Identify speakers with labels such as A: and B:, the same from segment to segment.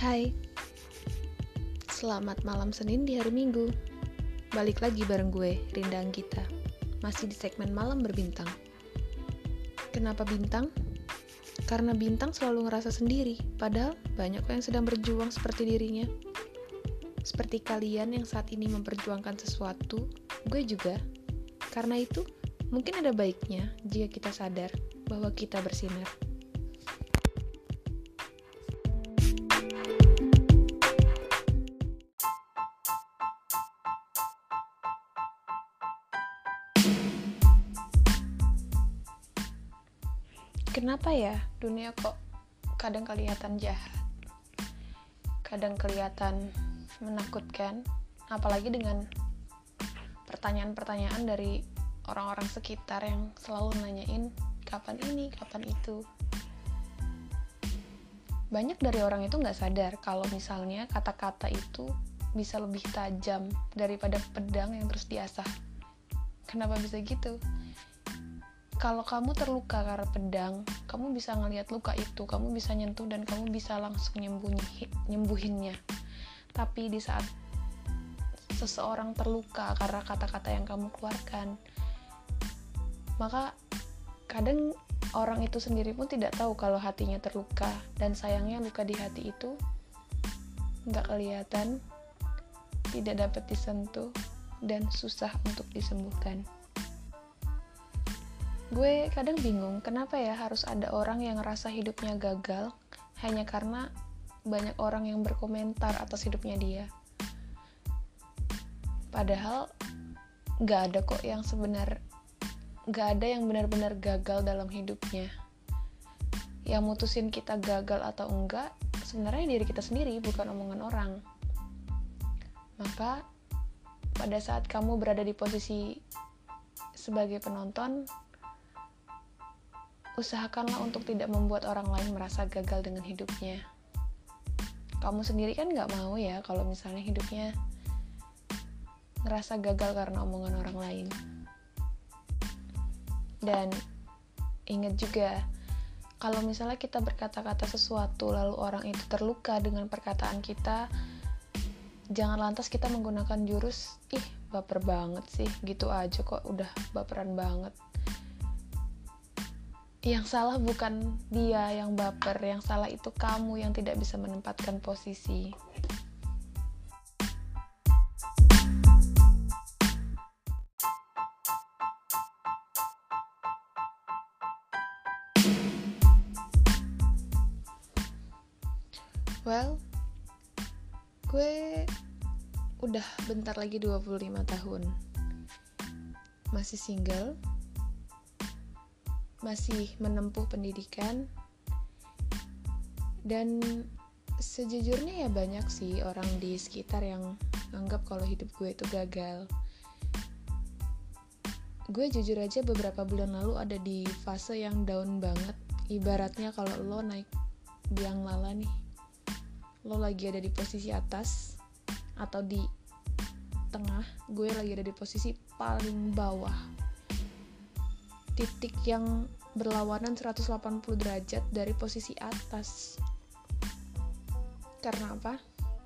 A: Hai, selamat malam Senin di hari Minggu. Balik lagi bareng gue, Rinda Anggita. Masih di segmen Malam Berbintang. Kenapa bintang? Karena bintang selalu ngerasa sendiri, padahal banyak yang sedang berjuang seperti dirinya. Seperti kalian yang saat ini memperjuangkan sesuatu, gue juga. Karena itu, mungkin ada baiknya jika kita sadar bahwa kita bersinar. Kenapa ya dunia kok kadang kelihatan jahat, kadang kelihatan menakutkan, apalagi dengan pertanyaan-pertanyaan dari orang-orang sekitar yang selalu nanyain kapan ini, kapan itu. Banyak dari orang itu nggak sadar kalau misalnya kata-kata itu bisa lebih tajam daripada pedang yang terus diasah. Kenapa bisa gitu? Kalau kamu terluka karena pedang, kamu bisa ngelihat luka itu, kamu bisa nyentuh dan kamu bisa langsung nyembunyi, nyembuhinnya. Tapi di saat seseorang terluka karena kata-kata yang kamu keluarkan, maka kadang orang itu sendiri pun tidak tahu kalau hatinya terluka dan sayangnya luka di hati itu nggak kelihatan, tidak dapat disentuh dan susah untuk disembuhkan gue kadang bingung kenapa ya harus ada orang yang ngerasa hidupnya gagal hanya karena banyak orang yang berkomentar atas hidupnya dia? Padahal gak ada kok yang sebenar gak ada yang benar-benar gagal dalam hidupnya. Yang mutusin kita gagal atau enggak sebenarnya diri kita sendiri bukan omongan orang. Maka pada saat kamu berada di posisi sebagai penonton usahakanlah untuk tidak membuat orang lain merasa gagal dengan hidupnya. Kamu sendiri kan gak mau ya kalau misalnya hidupnya ngerasa gagal karena omongan orang lain. Dan ingat juga, kalau misalnya kita berkata-kata sesuatu lalu orang itu terluka dengan perkataan kita, jangan lantas kita menggunakan jurus, ih baper banget sih, gitu aja kok udah baperan banget yang salah bukan dia yang baper, yang salah itu kamu yang tidak bisa menempatkan posisi. Well, gue udah bentar lagi 25 tahun. Masih single, masih menempuh pendidikan. Dan sejujurnya ya banyak sih orang di sekitar yang anggap kalau hidup gue itu gagal. Gue jujur aja beberapa bulan lalu ada di fase yang down banget. Ibaratnya kalau lo naik biang lala nih lo lagi ada di posisi atas atau di tengah gue lagi ada di posisi paling bawah titik yang berlawanan 180 derajat dari posisi atas. Karena apa?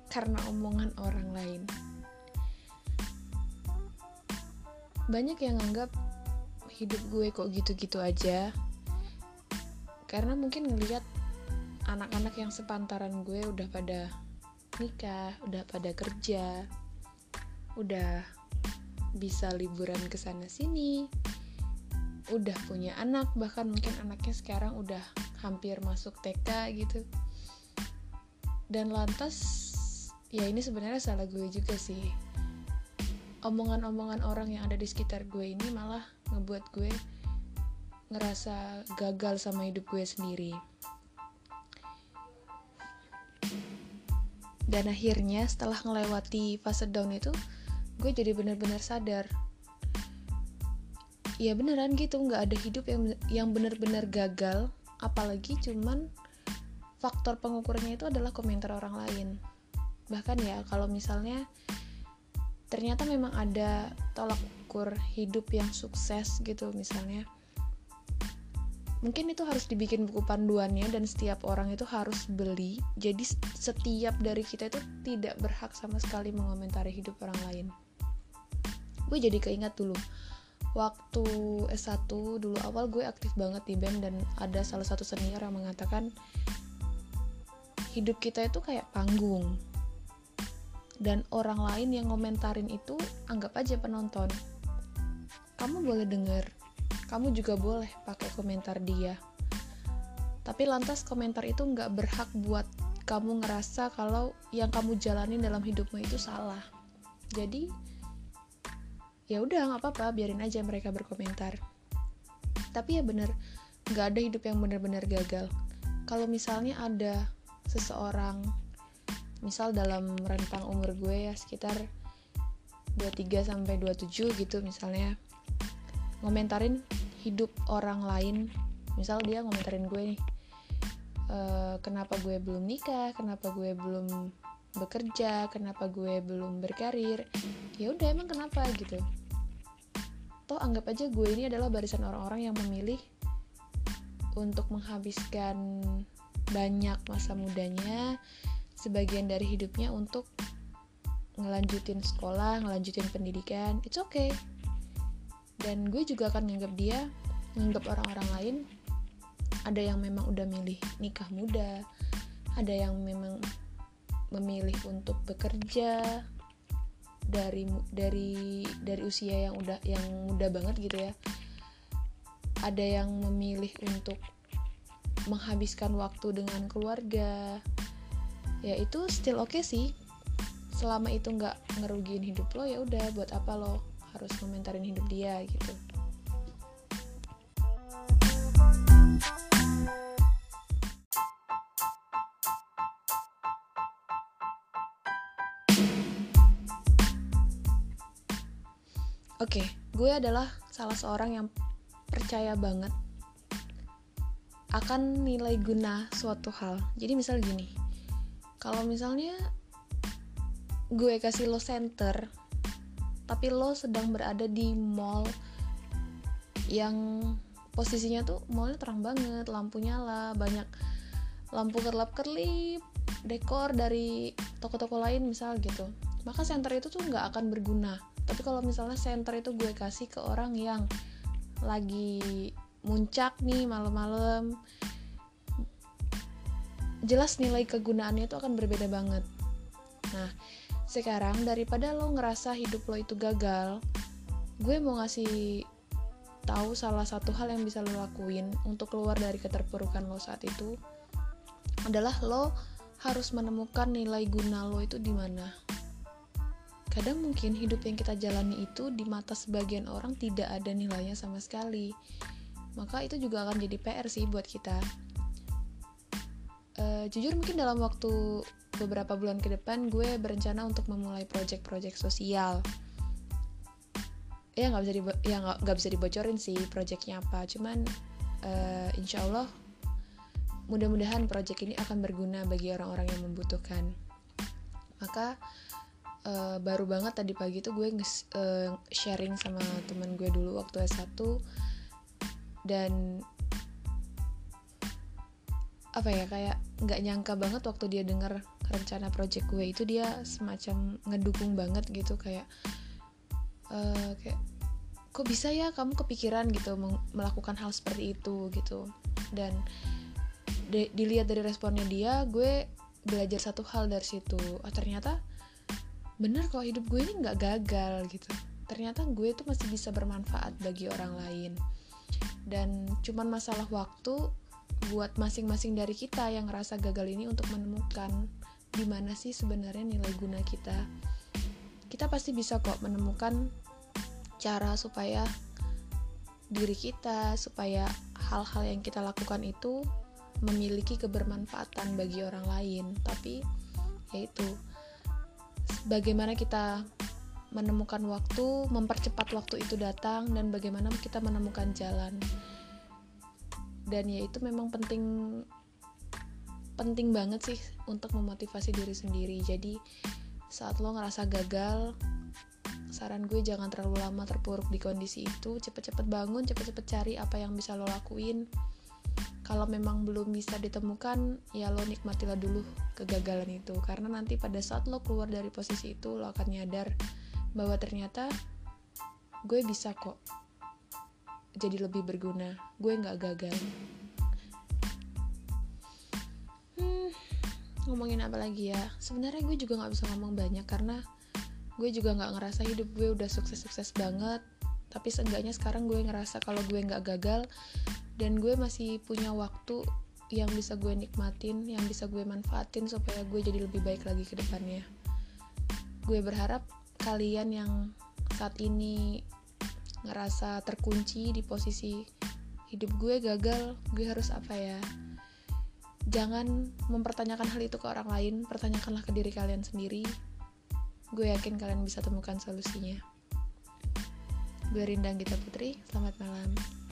A: Karena omongan orang lain. Banyak yang anggap hidup gue kok gitu-gitu aja. Karena mungkin ngelihat anak-anak yang sepantaran gue udah pada nikah, udah pada kerja, udah bisa liburan ke sana sini, udah punya anak bahkan mungkin anaknya sekarang udah hampir masuk TK gitu. Dan lantas ya ini sebenarnya salah gue juga sih. Omongan-omongan orang yang ada di sekitar gue ini malah ngebuat gue ngerasa gagal sama hidup gue sendiri. Dan akhirnya setelah ngelewati fase down itu gue jadi benar-benar sadar ya beneran gitu. Nggak ada hidup yang yang bener-bener gagal. Apalagi cuman faktor pengukurannya itu adalah komentar orang lain. Bahkan ya kalau misalnya ternyata memang ada tolak ukur hidup yang sukses gitu misalnya. Mungkin itu harus dibikin buku panduannya dan setiap orang itu harus beli. Jadi setiap dari kita itu tidak berhak sama sekali mengomentari hidup orang lain. Gue jadi keingat dulu waktu S1 dulu awal gue aktif banget di band dan ada salah satu senior yang mengatakan hidup kita itu kayak panggung dan orang lain yang ngomentarin itu anggap aja penonton kamu boleh denger kamu juga boleh pakai komentar dia. Tapi lantas komentar itu nggak berhak buat kamu ngerasa kalau yang kamu jalanin dalam hidupmu itu salah. Jadi ya udah nggak apa-apa, biarin aja mereka berkomentar. Tapi ya bener, nggak ada hidup yang bener-bener gagal. Kalau misalnya ada seseorang, misal dalam rentang umur gue ya sekitar 23 sampai 27 gitu misalnya ngomentarin hidup orang lain misal dia ngomentarin gue nih e, kenapa gue belum nikah kenapa gue belum bekerja kenapa gue belum berkarir ya udah emang kenapa gitu. Toh anggap aja gue ini adalah barisan orang-orang yang memilih untuk menghabiskan banyak masa mudanya sebagian dari hidupnya untuk ngelanjutin sekolah, ngelanjutin pendidikan, it's okay. Dan gue juga akan nganggap dia nganggap orang-orang lain ada yang memang udah milih nikah muda ada yang memang memilih untuk bekerja dari dari dari usia yang udah yang muda banget gitu ya. Ada yang memilih untuk menghabiskan waktu dengan keluarga. Ya itu still oke okay sih. Selama itu nggak ngerugiin hidup lo ya udah buat apa lo harus komentarin hidup dia gitu Oke, okay, gue adalah salah seorang yang percaya banget akan nilai guna suatu hal. Jadi misal gini, kalau misalnya gue kasih lo center tapi lo sedang berada di mall yang posisinya tuh mallnya terang banget lampu nyala banyak lampu kerlap kerlip dekor dari toko-toko lain misal gitu maka center itu tuh nggak akan berguna tapi kalau misalnya center itu gue kasih ke orang yang lagi muncak nih malam-malam jelas nilai kegunaannya itu akan berbeda banget nah sekarang daripada lo ngerasa hidup lo itu gagal gue mau ngasih tahu salah satu hal yang bisa lo lakuin untuk keluar dari keterpurukan lo saat itu adalah lo harus menemukan nilai guna lo itu di mana. Kadang mungkin hidup yang kita jalani itu di mata sebagian orang tidak ada nilainya sama sekali. Maka itu juga akan jadi PR sih buat kita. Uh, jujur mungkin dalam waktu beberapa bulan ke depan gue berencana untuk memulai project-project sosial ya nggak bisa dibo ya nggak bisa dibocorin sih projectnya apa cuman uh, insya Allah mudah-mudahan project ini akan berguna bagi orang-orang yang membutuhkan maka uh, baru banget tadi pagi tuh gue uh, sharing sama teman gue dulu waktu S1 dan apa ya kayak nggak nyangka banget waktu dia denger rencana project gue itu dia semacam ngedukung banget gitu kayak uh, kayak kok bisa ya kamu kepikiran gitu melakukan hal seperti itu? gitu. Dan dilihat dari responnya dia gue belajar satu hal dari situ. Oh ternyata bener kok hidup gue ini nggak gagal gitu. Ternyata gue tuh masih bisa bermanfaat bagi orang lain. Dan cuman masalah waktu buat masing-masing dari kita yang ngerasa gagal ini untuk menemukan gimana sih sebenarnya nilai guna kita. Kita pasti bisa kok menemukan cara supaya diri kita supaya hal-hal yang kita lakukan itu memiliki kebermanfaatan bagi orang lain. Tapi yaitu bagaimana kita menemukan waktu mempercepat waktu itu datang dan bagaimana kita menemukan jalan. Dan yaitu memang penting penting banget sih untuk memotivasi diri sendiri. Jadi saat lo ngerasa gagal saran gue jangan terlalu lama terpuruk di kondisi itu. Cepet-cepet bangun cepet-cepet cari apa yang bisa lo lakuin kalau memang belum bisa ditemukan ya lo nikmatilah dulu kegagalan itu. Karena nanti pada saat lo keluar dari posisi itu lo akan nyadar bahwa ternyata gue bisa kok jadi lebih berguna. Gue nggak gagal. Hmm, ngomongin apa lagi ya? Sebenarnya gue juga nggak bisa ngomong banyak karena gue juga nggak ngerasa hidup gue udah sukses-sukses banget. Tapi seenggaknya sekarang gue ngerasa kalau gue nggak gagal dan gue masih punya waktu yang bisa gue nikmatin, yang bisa gue manfaatin supaya gue jadi lebih baik lagi ke depannya. Gue berharap kalian yang saat ini ngerasa terkunci di posisi hidup gue gagal, gue harus apa ya? Jangan mempertanyakan hal itu ke orang lain, pertanyakanlah ke diri kalian sendiri gue yakin kalian bisa temukan solusinya. Gue Rindang Gita Putri, selamat malam.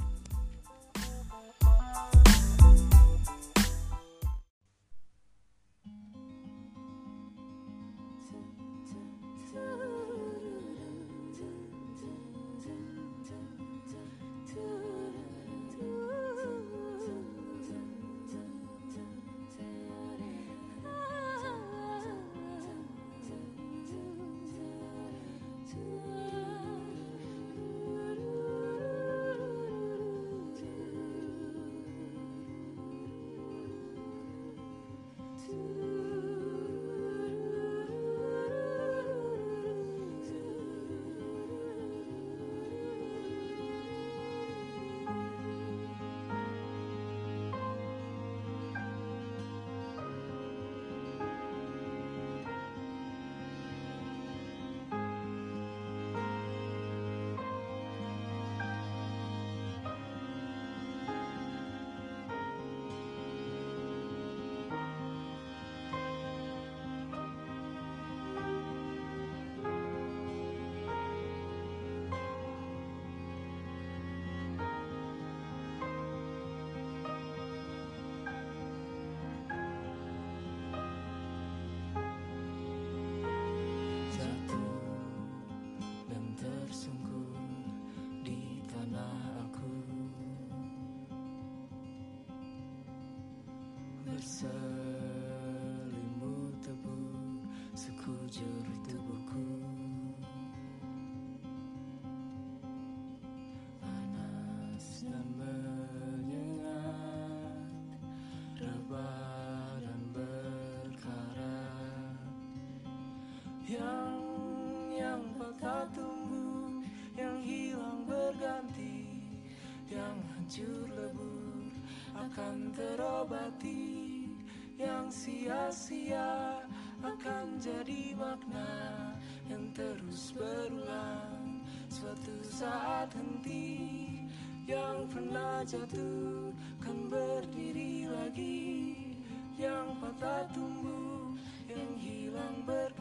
B: Akan terobati yang sia-sia akan jadi makna yang terus berulang. Suatu saat henti yang pernah jatuh kan berdiri lagi yang patah tumbuh yang hilang berganti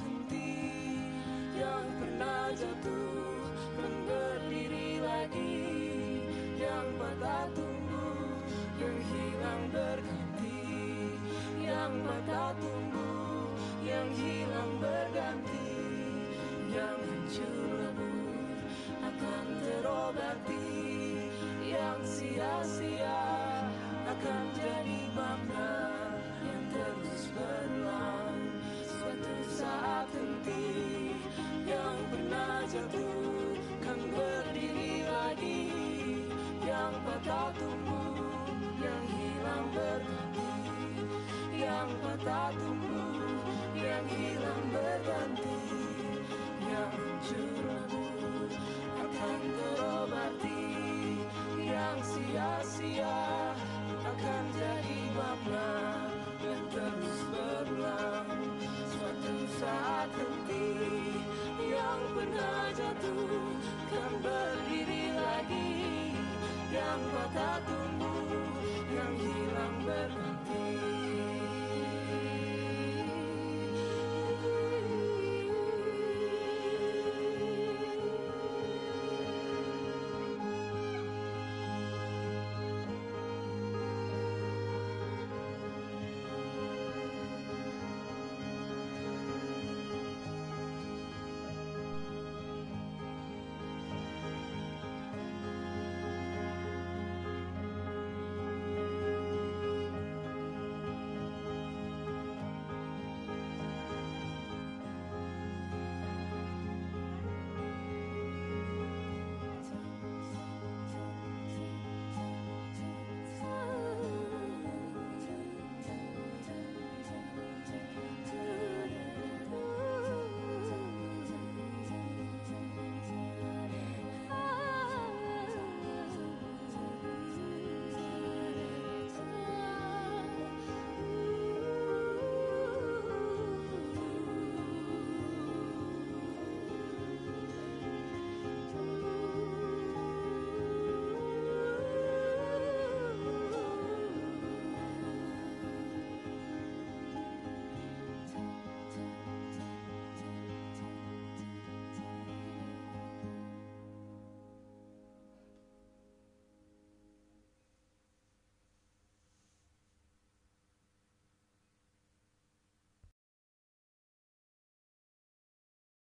B: henti Yang pernah jatuh kan berdiri lagi. Yang patah tumbuh yang hilang berganti. Yang patah tumbuh yang hilang berganti. Yang hancur